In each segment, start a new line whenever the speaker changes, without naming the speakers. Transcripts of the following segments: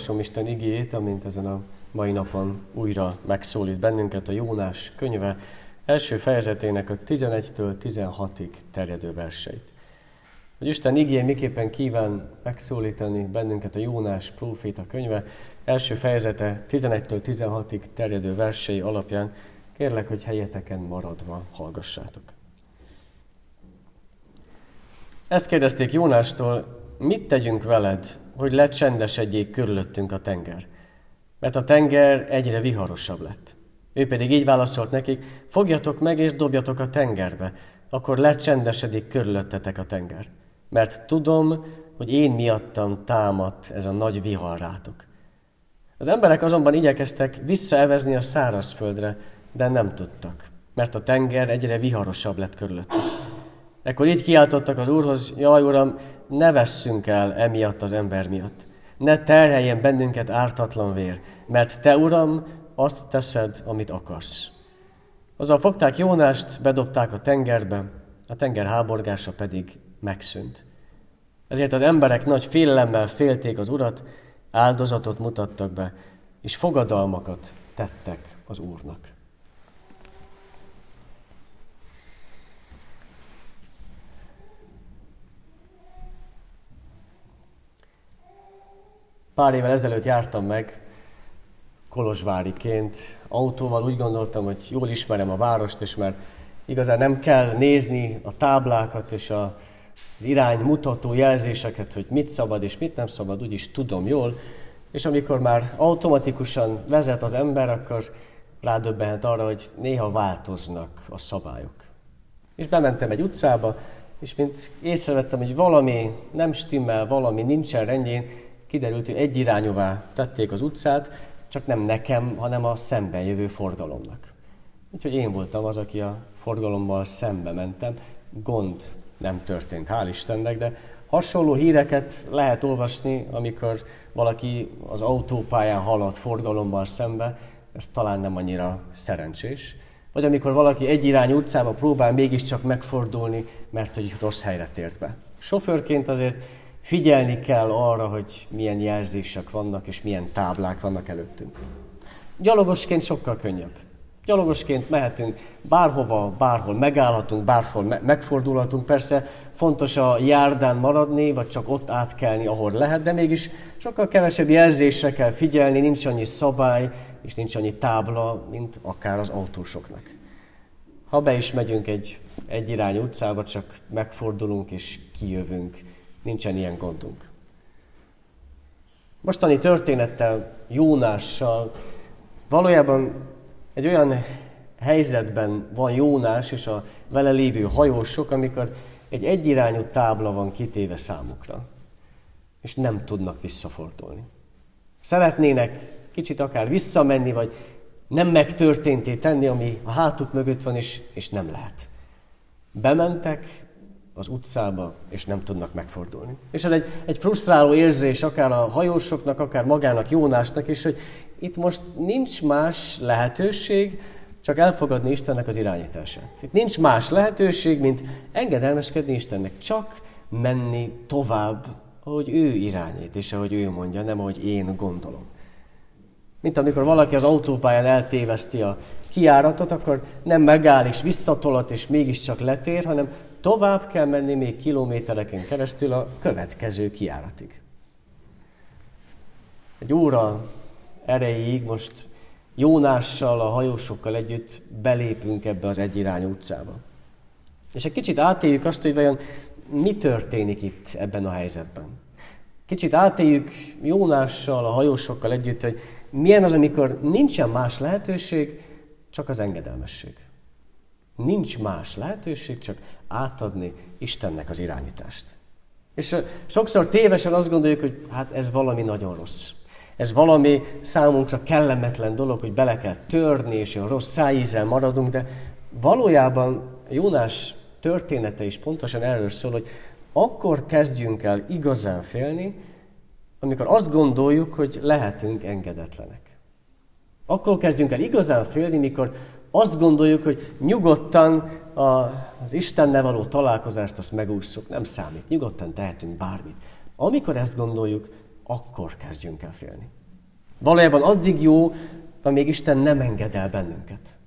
Olvasom Isten igéjét, amint ezen a mai napon újra megszólít bennünket a Jónás könyve első fejezetének a 11-től 16-ig terjedő verseit. Hogy Isten igéje miképpen kíván megszólítani bennünket a Jónás próféta könyve első fejezete 11-től 16-ig terjedő versei alapján, kérlek, hogy helyeteken maradva hallgassátok. Ezt kérdezték Jónástól, mit tegyünk veled, hogy lecsendesedjék körülöttünk a tenger? Mert a tenger egyre viharosabb lett. Ő pedig így válaszolt nekik, fogjatok meg és dobjatok a tengerbe, akkor lecsendesedik körülöttetek a tenger. Mert tudom, hogy én miattam támadt ez a nagy vihar rátok. Az emberek azonban igyekeztek visszaevezni a szárazföldre, de nem tudtak, mert a tenger egyre viharosabb lett körülöttük. Ekkor így kiáltottak az Úrhoz, jaj Uram, ne vesszünk el emiatt az ember miatt. Ne terheljen bennünket ártatlan vér, mert Te, Uram, azt teszed, amit akarsz. Azzal fogták Jónást, bedobták a tengerbe, a tenger háborgása pedig megszűnt. Ezért az emberek nagy félelemmel félték az Urat, áldozatot mutattak be, és fogadalmakat tettek az Úrnak. Pár évvel ezelőtt jártam meg Kolozsváriként autóval, úgy gondoltam, hogy jól ismerem a várost, és már igazán nem kell nézni a táblákat és a, az iránymutató jelzéseket, hogy mit szabad és mit nem szabad, úgyis tudom jól. És amikor már automatikusan vezet az ember, akkor rádöbbenhet arra, hogy néha változnak a szabályok. És bementem egy utcába, és mint észrevettem, hogy valami nem stimmel, valami nincsen rendjén, kiderült, hogy egyirányúvá tették az utcát, csak nem nekem, hanem a szemben jövő forgalomnak. Úgyhogy én voltam az, aki a forgalommal szembe mentem. Gond nem történt, hál' Istennek, de hasonló híreket lehet olvasni, amikor valaki az autópályán halad forgalommal szembe, ez talán nem annyira szerencsés. Vagy amikor valaki egyirányú utcába próbál mégiscsak megfordulni, mert hogy rossz helyre tért be. Sofőrként azért Figyelni kell arra, hogy milyen jelzések vannak, és milyen táblák vannak előttünk. Gyalogosként sokkal könnyebb. Gyalogosként mehetünk bárhova, bárhol megállhatunk, bárhol me- megfordulhatunk. Persze fontos a járdán maradni, vagy csak ott átkelni, ahol lehet, de mégis sokkal kevesebb jelzésre kell figyelni, nincs annyi szabály, és nincs annyi tábla, mint akár az autósoknak. Ha be is megyünk egy egyirányú utcába, csak megfordulunk és kijövünk Nincsen ilyen gondunk. Mostani történettel, Jónással valójában egy olyan helyzetben van Jónás és a vele lévő hajósok, amikor egy egyirányú tábla van kitéve számukra, és nem tudnak visszafordulni. Szeretnének kicsit akár visszamenni, vagy nem megtörténté tenni, ami a hátuk mögött van, és, és nem lehet. Bementek, az utcába, és nem tudnak megfordulni. És ez egy, egy frusztráló érzés akár a hajósoknak, akár magának Jónásnak is, hogy itt most nincs más lehetőség, csak elfogadni Istennek az irányítását. Itt nincs más lehetőség, mint engedelmeskedni Istennek, csak menni tovább, ahogy ő irányít, és ahogy ő mondja, nem ahogy én gondolom. Mint amikor valaki az autópályán eltéveszti a kiáratot, akkor nem megáll és visszatolat, és mégiscsak letér, hanem tovább kell menni még kilométereken keresztül a következő kiáratig. Egy óra erejéig most Jónással, a hajósokkal együtt belépünk ebbe az egyirányú utcába. És egy kicsit átéljük azt, hogy vajon mi történik itt ebben a helyzetben. Kicsit átéljük Jónással, a hajósokkal együtt, hogy milyen az, amikor nincsen más lehetőség, csak az engedelmesség. Nincs más lehetőség, csak átadni Istennek az irányítást. És sokszor tévesen azt gondoljuk, hogy hát ez valami nagyon rossz. Ez valami számunkra kellemetlen dolog, hogy bele kell törni, és olyan rossz szájízzel maradunk, de valójában Jónás története is pontosan erről szól, hogy akkor kezdjünk el igazán félni, amikor azt gondoljuk, hogy lehetünk engedetlenek. Akkor kezdjünk el igazán félni, mikor azt gondoljuk, hogy nyugodtan a, az Istennel való találkozást azt megúszszuk. Nem számít, nyugodtan tehetünk bármit. Amikor ezt gondoljuk, akkor kezdjünk el félni. Valójában addig jó, amíg Isten nem enged el bennünket.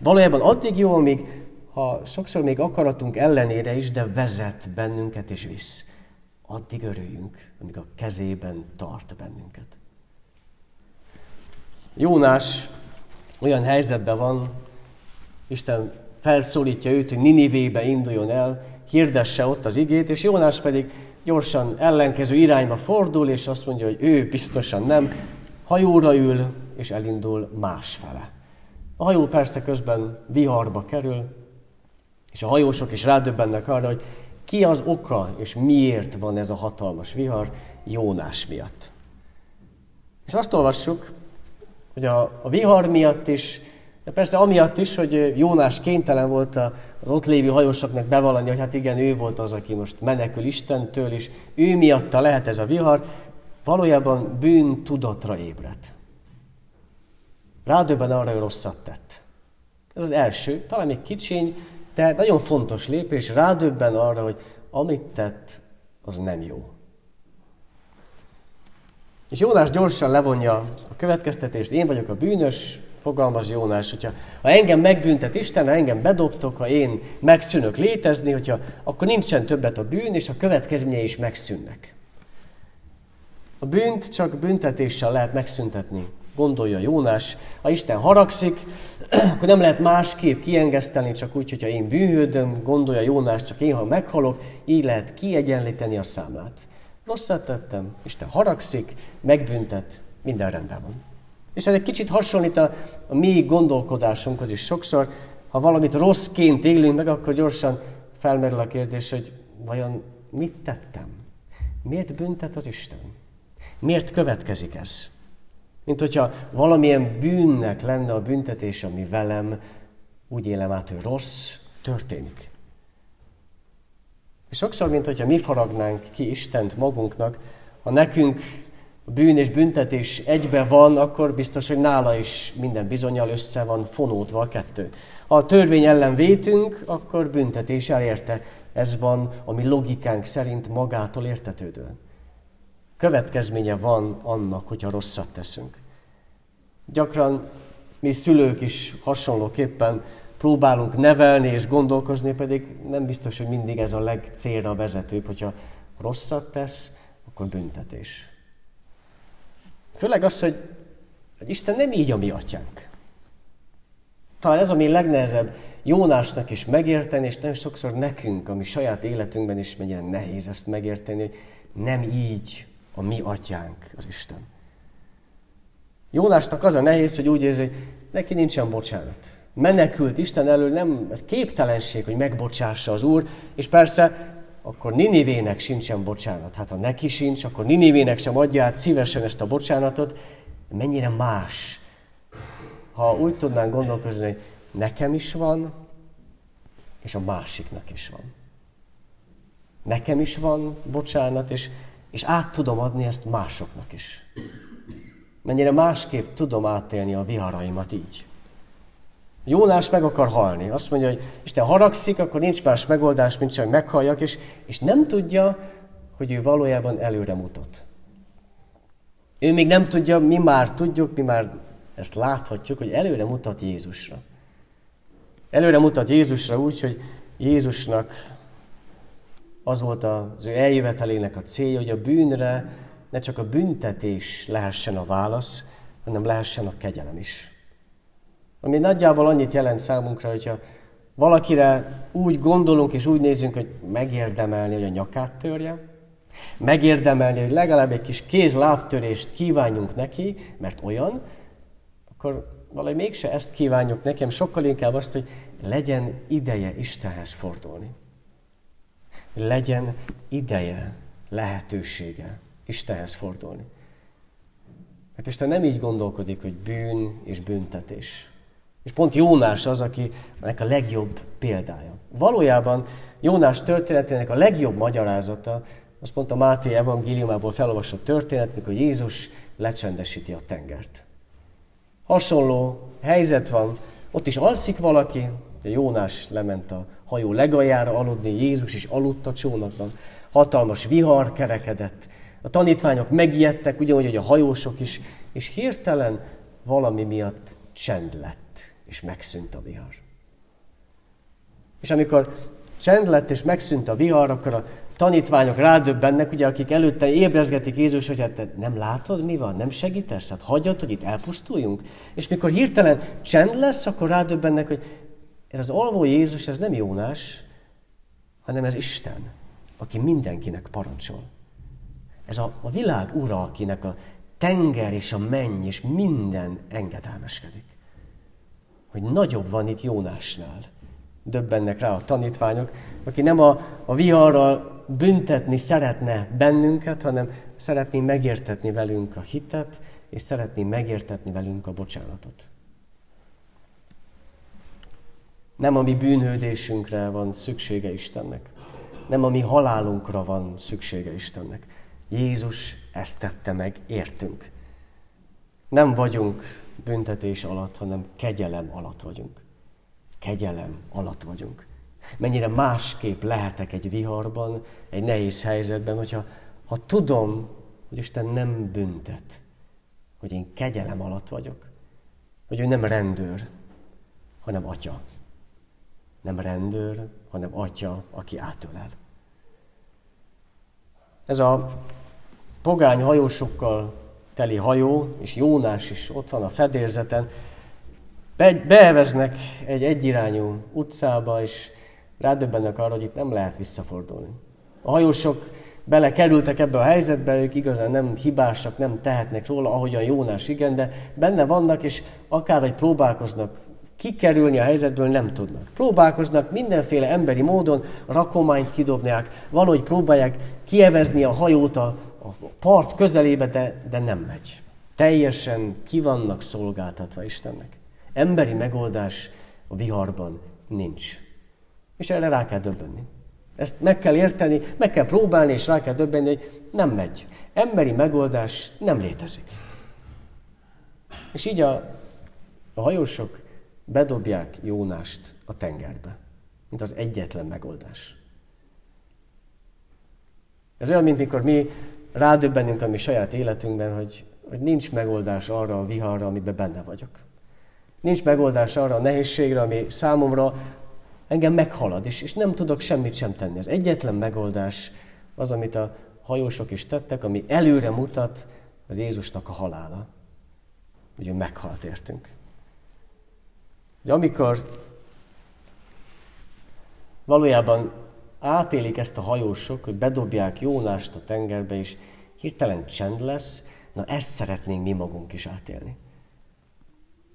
Valójában addig jó, amíg, ha sokszor még akaratunk ellenére is, de vezet bennünket és visz. Addig örüljünk, amíg a kezében tart bennünket. Jónás olyan helyzetben van, Isten felszólítja őt, hogy Ninivébe induljon el, hirdesse ott az igét, és Jónás pedig gyorsan ellenkező irányba fordul, és azt mondja, hogy ő biztosan nem, hajóra ül, és elindul másfele. A hajó persze közben viharba kerül, és a hajósok is rádöbbennek arra, hogy ki az oka, és miért van ez a hatalmas vihar Jónás miatt. És azt olvassuk, hogy a, a vihar miatt is, de persze amiatt is, hogy Jónás kénytelen volt az ott lévő hajósoknak bevallani, hogy hát igen, ő volt az, aki most menekül Istentől, és ő miatta lehet ez a vihar, valójában bűn tudatra ébredt. Rádöbben arra, hogy rosszat tett. Ez az első, talán még kicsiny, de nagyon fontos lépés, rádöbben arra, hogy amit tett, az nem jó. És Jónás gyorsan levonja következtetést, én vagyok a bűnös, fogalmaz Jónás, hogyha ha engem megbüntet Isten, ha engem bedobtok, ha én megszűnök létezni, hogyha, akkor nincsen többet a bűn, és a következményei is megszűnnek. A bűnt csak büntetéssel lehet megszüntetni, gondolja Jónás. Ha Isten haragszik, akkor nem lehet másképp kiengesztelni, csak úgy, hogyha én bűnhődöm, gondolja Jónás, csak én, ha meghalok, így lehet kiegyenlíteni a számlát. Rosszat tettem, Isten haragszik, megbüntet, minden rendben van. És ez egy kicsit hasonlít a, a mi gondolkodásunkhoz is sokszor, ha valamit rosszként élünk meg, akkor gyorsan felmerül a kérdés, hogy vajon mit tettem? Miért büntet az Isten? Miért következik ez? Mint hogyha valamilyen bűnnek lenne a büntetés, ami velem úgy élem át, hogy rossz, történik. És sokszor, mint hogyha mi faragnánk ki Istent magunknak, ha nekünk a bűn és büntetés egybe van, akkor biztos, hogy nála is minden bizonyal össze van fonódva a kettő. Ha a törvény ellen vétünk, akkor büntetés elérte. Ez van a mi logikánk szerint magától értetődően. Következménye van annak, hogyha rosszat teszünk. Gyakran mi szülők is hasonlóképpen próbálunk nevelni és gondolkozni, pedig nem biztos, hogy mindig ez a legcélra vezetőbb, hogyha rosszat tesz, akkor büntetés. Főleg az, hogy, hogy Isten nem így a mi atyánk. Talán ez a mi legnehezebb Jónásnak is megérteni, és nagyon sokszor nekünk, a saját életünkben is mennyire nehéz ezt megérteni, hogy nem így a mi atyánk az Isten. Jónásnak az a nehéz, hogy úgy érzi, hogy neki nincsen bocsánat. Menekült Isten elől, nem, ez képtelenség, hogy megbocsássa az Úr, és persze akkor Ninivének sincsen bocsánat. Hát ha neki sincs, akkor Ninivének sem adja át szívesen ezt a bocsánatot. Mennyire más, ha úgy tudnánk gondolkozni, hogy nekem is van, és a másiknak is van. Nekem is van bocsánat, és, és át tudom adni ezt másoknak is. Mennyire másképp tudom átélni a viharaimat így. Jónás meg akar halni. Azt mondja, hogy Isten haragszik, akkor nincs más megoldás, mint csak meghalljak, és, és nem tudja, hogy ő valójában előre mutat. Ő még nem tudja, mi már tudjuk, mi már ezt láthatjuk, hogy előre mutat Jézusra. Előre mutat Jézusra úgy, hogy Jézusnak az volt az ő eljövetelének a célja, hogy a bűnre ne csak a büntetés lehessen a válasz, hanem lehessen a kegyelem is. Ami nagyjából annyit jelent számunkra, hogyha valakire úgy gondolunk és úgy nézünk, hogy megérdemelni, hogy a nyakát törje, megérdemelni, hogy legalább egy kis kéz-lábtörést kívánjunk neki, mert olyan, akkor valahogy mégse ezt kívánjuk nekem, sokkal inkább azt, hogy legyen ideje Istenhez fordulni. Legyen ideje, lehetősége Istenhez fordulni. Mert Isten nem így gondolkodik, hogy bűn és büntetés. És pont Jónás az, aki ennek a legjobb példája. Valójában Jónás történetének a legjobb magyarázata, az pont a Máté evangéliumából felolvasott történet, mikor Jézus lecsendesíti a tengert. Hasonló helyzet van, ott is alszik valaki, Jónás lement a hajó legaljára aludni, Jézus is aludt a csónakban. Hatalmas vihar kerekedett, A tanítványok megijedtek, ugyanúgy, hogy a hajósok is, és hirtelen valami miatt csend lett, és megszűnt a vihar. És amikor csend lett, és megszűnt a vihar, akkor a tanítványok rádöbbennek, ugye, akik előtte ébrezgetik Jézus, hogy hát te nem látod, mi van, nem segítesz, hát hagyjad, hogy itt elpusztuljunk. És mikor hirtelen csend lesz, akkor rádöbbennek, hogy ez az alvó Jézus, ez nem Jónás, hanem ez Isten, aki mindenkinek parancsol. Ez a, a világ ura, akinek a tenger és a menny és minden engedelmeskedik. Hogy nagyobb van itt Jónásnál. Döbbennek rá a tanítványok, aki nem a, a viharral büntetni szeretne bennünket, hanem szeretné megértetni velünk a hitet, és szeretné megértetni velünk a bocsánatot. Nem a mi bűnhődésünkre van szüksége Istennek. Nem a mi halálunkra van szüksége Istennek. Jézus ezt tette meg, értünk. Nem vagyunk büntetés alatt, hanem kegyelem alatt vagyunk. Kegyelem alatt vagyunk. Mennyire másképp lehetek egy viharban, egy nehéz helyzetben, hogyha ha tudom, hogy Isten nem büntet, hogy én kegyelem alatt vagyok, hogy ő nem rendőr, hanem atya. Nem rendőr, hanem atya, aki átölel. Ez a pogány hajósokkal teli hajó, és Jónás is ott van a fedélzeten, be, beeveznek egy egyirányú utcába, és rádöbbennek arra, hogy itt nem lehet visszafordulni. A hajósok belekerültek ebbe a helyzetbe, ők igazán nem hibásak, nem tehetnek róla, ahogyan Jónás igen, de benne vannak, és akár hogy próbálkoznak kikerülni a helyzetből, nem tudnak. Próbálkoznak mindenféle emberi módon, rakományt kidobnák, valahogy próbálják kievezni a hajót a, a part közelébe, de, de nem megy. Teljesen ki vannak szolgáltatva Istennek. Emberi megoldás a viharban nincs. És erre rá kell döbbenni. Ezt meg kell érteni, meg kell próbálni, és rá kell döbbenni, hogy nem megy. Emberi megoldás nem létezik. És így a, a hajósok bedobják Jónást a tengerbe, mint az egyetlen megoldás. Ez olyan, mint mikor mi rádöbbenünk a mi saját életünkben, hogy, hogy nincs megoldás arra a viharra, amiben benne vagyok. Nincs megoldás arra a nehézségre, ami számomra engem meghalad, és, és nem tudok semmit sem tenni. Az egyetlen megoldás az, amit a hajósok is tettek, ami előre mutat az Jézusnak a halála. Hogy ő meghalt értünk. Hogy amikor valójában átélik ezt a hajósok, hogy bedobják Jónást a tengerbe, és hirtelen csend lesz, na ezt szeretnénk mi magunk is átélni.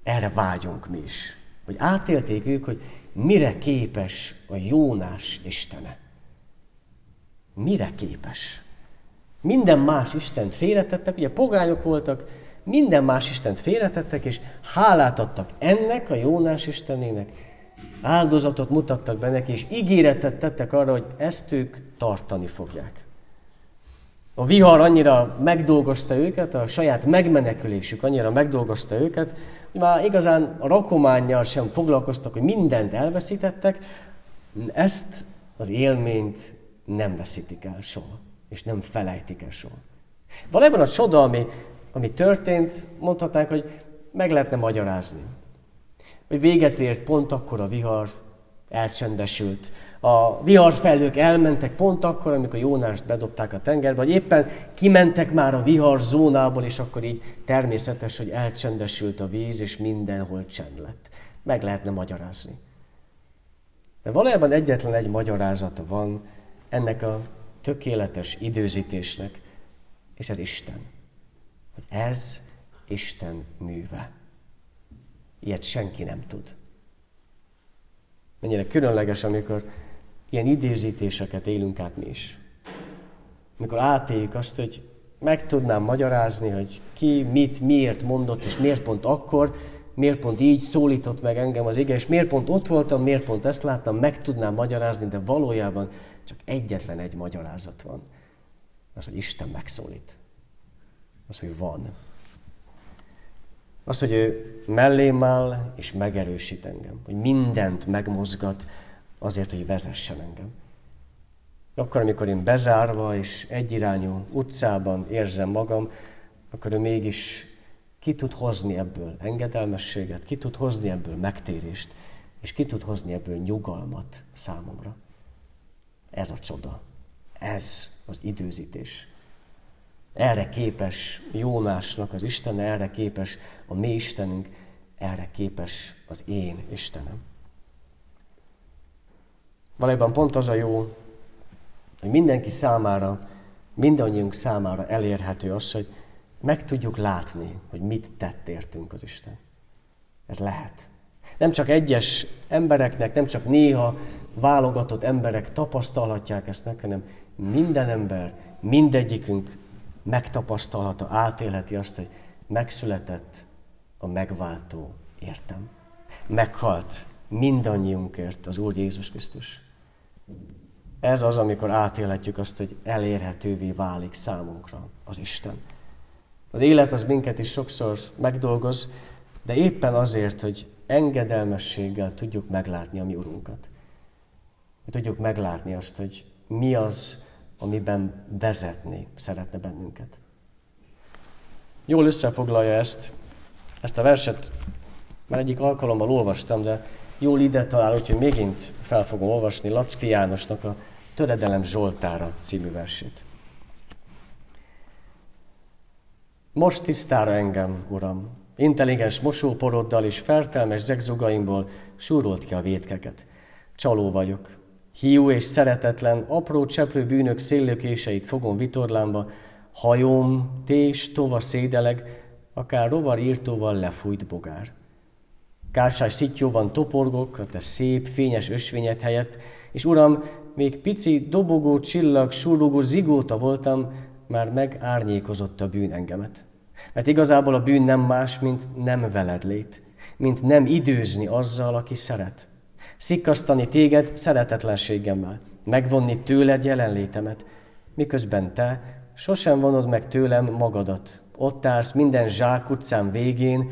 Erre vágyunk mi is. Hogy átélték ők, hogy mire képes a Jónás Istene. Mire képes? Minden más Istent félretettek, ugye pogányok voltak, minden más Istent félretettek, és hálát adtak ennek a Jónás Istenének. Áldozatot mutattak be neki, és ígéretet tettek arra, hogy ezt ők tartani fogják. A vihar annyira megdolgozta őket, a saját megmenekülésük annyira megdolgozta őket, hogy már igazán a rakományjal sem foglalkoztak, hogy mindent elveszítettek, ezt az élményt nem veszítik el soha, és nem felejtik el soha. Valójában a csoda, ami, ami történt, mondhatnánk, hogy meg lehetne magyarázni. Hogy véget ért pont akkor a vihar, elcsendesült. A viharfelhők elmentek pont akkor, amikor Jónást bedobták a tengerbe, vagy éppen kimentek már a vihar zónából, és akkor így természetes, hogy elcsendesült a víz, és mindenhol csend lett. Meg lehetne magyarázni. De valójában egyetlen egy magyarázata van ennek a tökéletes időzítésnek, és ez Isten. Hogy ez Isten műve. Ilyet senki nem tud. Mennyire különleges, amikor ilyen idézítéseket élünk át mi is. Amikor átéljük azt, hogy meg tudnám magyarázni, hogy ki mit, miért mondott, és miért pont akkor, miért pont így szólított meg engem az ige, és miért pont ott voltam, miért pont ezt láttam, meg tudnám magyarázni, de valójában csak egyetlen egy magyarázat van. Az, hogy Isten megszólít. Az, hogy van. Az, hogy ő mellém áll és megerősít engem. Hogy mindent megmozgat azért, hogy vezessen engem. Akkor, amikor én bezárva és egyirányú utcában érzem magam, akkor ő mégis ki tud hozni ebből engedelmességet, ki tud hozni ebből megtérést, és ki tud hozni ebből nyugalmat számomra. Ez a csoda. Ez az időzítés. Erre képes Jónásnak az Isten, erre képes a mi Istenünk, erre képes az én Istenem. Valójában pont az a jó, hogy mindenki számára, mindannyiunk számára elérhető az, hogy meg tudjuk látni, hogy mit tett értünk az Isten. Ez lehet. Nem csak egyes embereknek, nem csak néha válogatott emberek tapasztalhatják ezt meg, hanem minden ember, mindegyikünk megtapasztalhata, átélheti azt, hogy megszületett a megváltó értem. Meghalt mindannyiunkért az Úr Jézus Krisztus. Ez az, amikor átélhetjük azt, hogy elérhetővé válik számunkra az Isten. Az élet az minket is sokszor megdolgoz, de éppen azért, hogy engedelmességgel tudjuk meglátni a mi Urunkat. Tudjuk meglátni azt, hogy mi az, amiben vezetni szeretne bennünket. Jól összefoglalja ezt, ezt a verset már egyik alkalommal olvastam, de jól ide talál, úgyhogy mégint fel fogom olvasni Lackfi Jánosnak a Töredelem Zsoltára című versét. Most tisztára engem, Uram, intelligens mosóporoddal és fertelmes zegzugaimból súrolt ki a vétkeket. Csaló vagyok, hiú és szeretetlen, apró cseprő bűnök széllökéseit fogom vitorlámba, hajóm, tés, tova szédeleg, akár rovar írtóval lefújt bogár. Kásás szittyóban toporgok a te szép, fényes ösvényed helyett, és uram, még pici, dobogó, csillag, surrogó zigóta voltam, már megárnyékozott a bűn engemet. Mert igazából a bűn nem más, mint nem veled lét, mint nem időzni azzal, aki szeret. Szikkasztani téged szeretetlenségemmel, megvonni tőled jelenlétemet, miközben te sosem vonod meg tőlem magadat. Ott állsz minden utcán végén,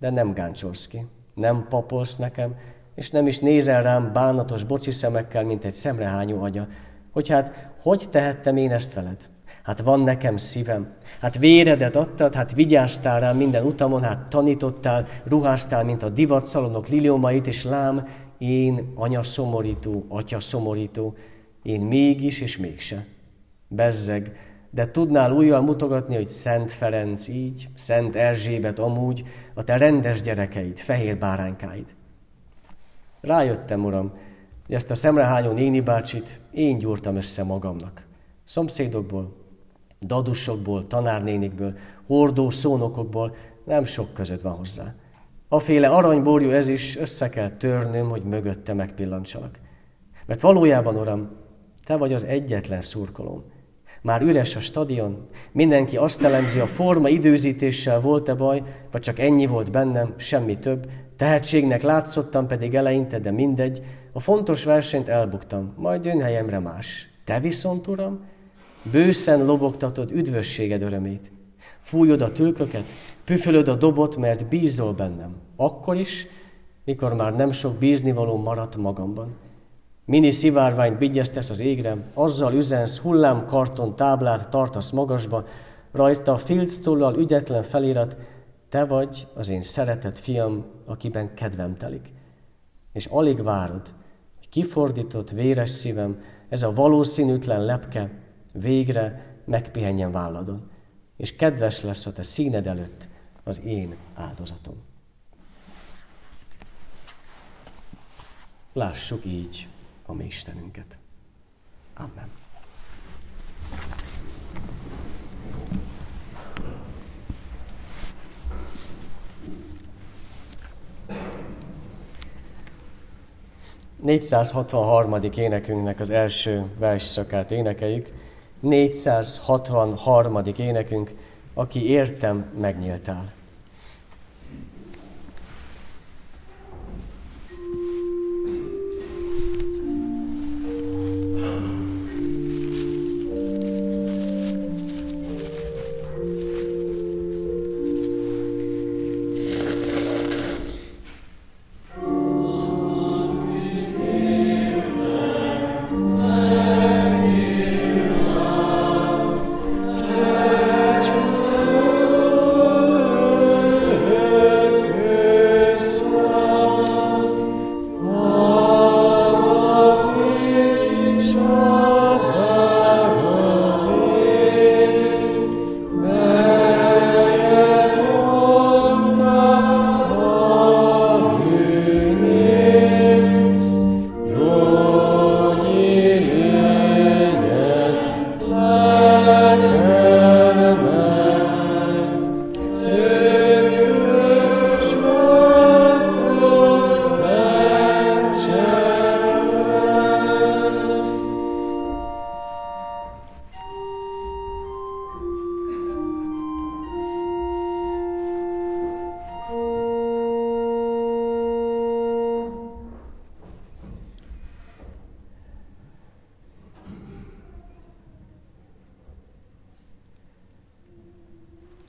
de nem gáncsolsz ki, nem papolsz nekem, és nem is nézel rám bánatos boci szemekkel, mint egy szemrehányó agya, hogy hát hogy tehettem én ezt veled? Hát van nekem szívem, hát véredet adtad, hát vigyáztál rám minden utamon, hát tanítottál, ruháztál, mint a divatszalonok liliomait, és lám, én anya szomorító, atya szomorító, én mégis és mégse. Bezzeg, de tudnál újjal mutogatni, hogy Szent Ferenc így, Szent Erzsébet amúgy, a te rendes gyerekeid, fehér báránykáid. Rájöttem, uram, hogy ezt a szemrehányó néni bácsit én gyúrtam össze magamnak. Szomszédokból, dadusokból, tanárnénikből, hordó szónokokból nem sok között van hozzá. Aféle aranyborjú ez is össze kell törnöm, hogy mögötte megpillantsalak. Mert valójában, Uram, Te vagy az egyetlen szurkolóm. Már üres a stadion, mindenki azt elemzi, a forma időzítéssel volt-e baj, vagy csak ennyi volt bennem, semmi több. Tehetségnek látszottam pedig eleinte, de mindegy. A fontos versenyt elbuktam, majd jön helyemre más. Te viszont, Uram, bőszen lobogtatod üdvösséged örömét. Fújod a tülköket, püfölöd a dobot, mert bízol bennem. Akkor is, mikor már nem sok bíznivaló maradt magamban. Mini szivárványt bigyeztesz az égre, azzal üzensz, hullámkarton táblát tartasz magasba, rajta filctollal ügyetlen felirat, te vagy az én szeretett fiam, akiben kedvem telik. És alig várod, hogy kifordított véres szívem, ez a valószínűtlen lepke végre megpihenjen válladon és kedves lesz a te színed előtt az én áldozatom. Lássuk így a mi Istenünket. Amen. ...463. énekünknek az első versszakát énekeljük. 463. énekünk, aki értem megnyíltál.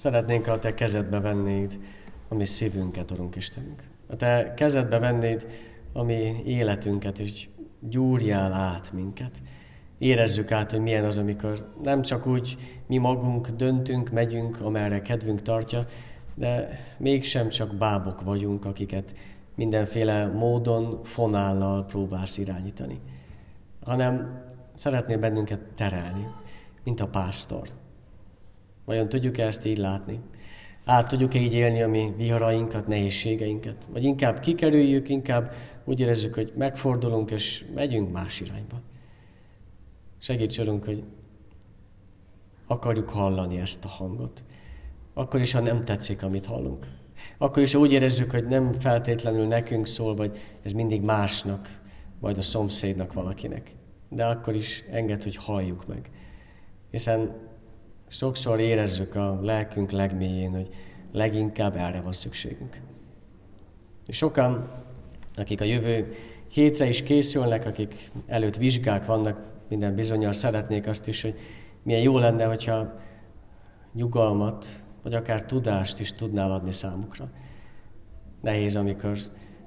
Szeretnénk, a Te kezedbe vennéd a mi szívünket, Urunk Istenünk. A Te kezedbe vennéd a mi életünket, és gyúrjál át minket. Érezzük át, hogy milyen az, amikor nem csak úgy mi magunk döntünk, megyünk, amerre kedvünk tartja, de mégsem csak bábok vagyunk, akiket mindenféle módon, fonállal próbálsz irányítani, hanem szeretnél bennünket terelni, mint a pásztor. Vajon tudjuk-e ezt így látni? Át tudjuk-e így élni a mi viharainkat, nehézségeinket? Vagy inkább kikerüljük, inkább úgy érezzük, hogy megfordulunk és megyünk más irányba. Segíts Urunk, hogy akarjuk hallani ezt a hangot. Akkor is, ha nem tetszik, amit hallunk. Akkor is úgy érezzük, hogy nem feltétlenül nekünk szól, vagy ez mindig másnak, majd a szomszédnak valakinek. De akkor is enged, hogy halljuk meg. Hiszen sokszor érezzük a lelkünk legmélyén, hogy leginkább erre van szükségünk. És sokan, akik a jövő hétre is készülnek, akik előtt vizsgák vannak, minden bizonyal szeretnék azt is, hogy milyen jó lenne, hogyha nyugalmat, vagy akár tudást is tudnál adni számukra. Nehéz, amikor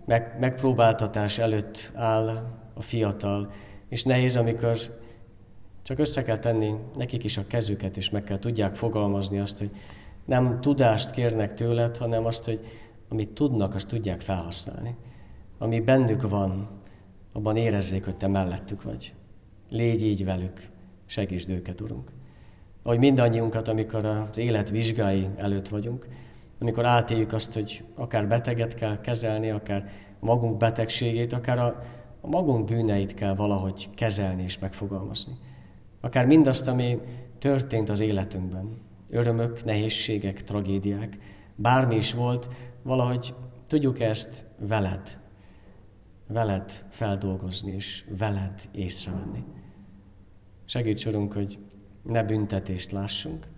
meg, megpróbáltatás előtt áll a fiatal, és nehéz, amikor csak össze kell tenni nekik is a kezüket, és meg kell tudják fogalmazni azt, hogy nem tudást kérnek tőled, hanem azt, hogy amit tudnak, azt tudják felhasználni. Ami bennük van, abban érezzék, hogy te mellettük vagy. Légy így velük, segítsd őket, Urunk ahogy mindannyiunkat, amikor az élet vizsgái előtt vagyunk, amikor átéljük azt, hogy akár beteget kell kezelni, akár magunk betegségét, akár a, a magunk bűneit kell valahogy kezelni és megfogalmazni. Akár mindazt, ami történt az életünkben, örömök, nehézségek, tragédiák, bármi is volt, valahogy tudjuk ezt veled, veled feldolgozni és veled észrevenni. Segíts, Urunk, hogy ne büntetést lássunk.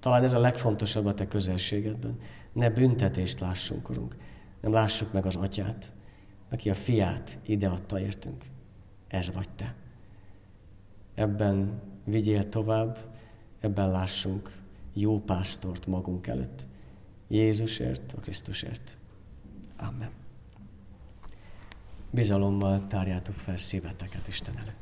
Talán ez a legfontosabb a te közelségedben. Ne büntetést lássunk, Urunk. Nem lássuk meg az atyát, aki a fiát ideadta értünk. Ez vagy te. Ebben vigyél tovább, ebben lássunk jó pásztort magunk előtt. Jézusért, a Krisztusért. Amen. Bizalommal tárjátok fel szíveteket Isten előtt.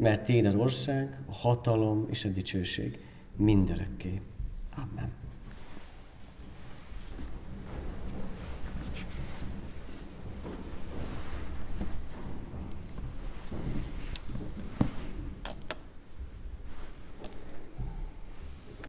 mert Téd az ország, a hatalom és a dicsőség mindörökké. Amen.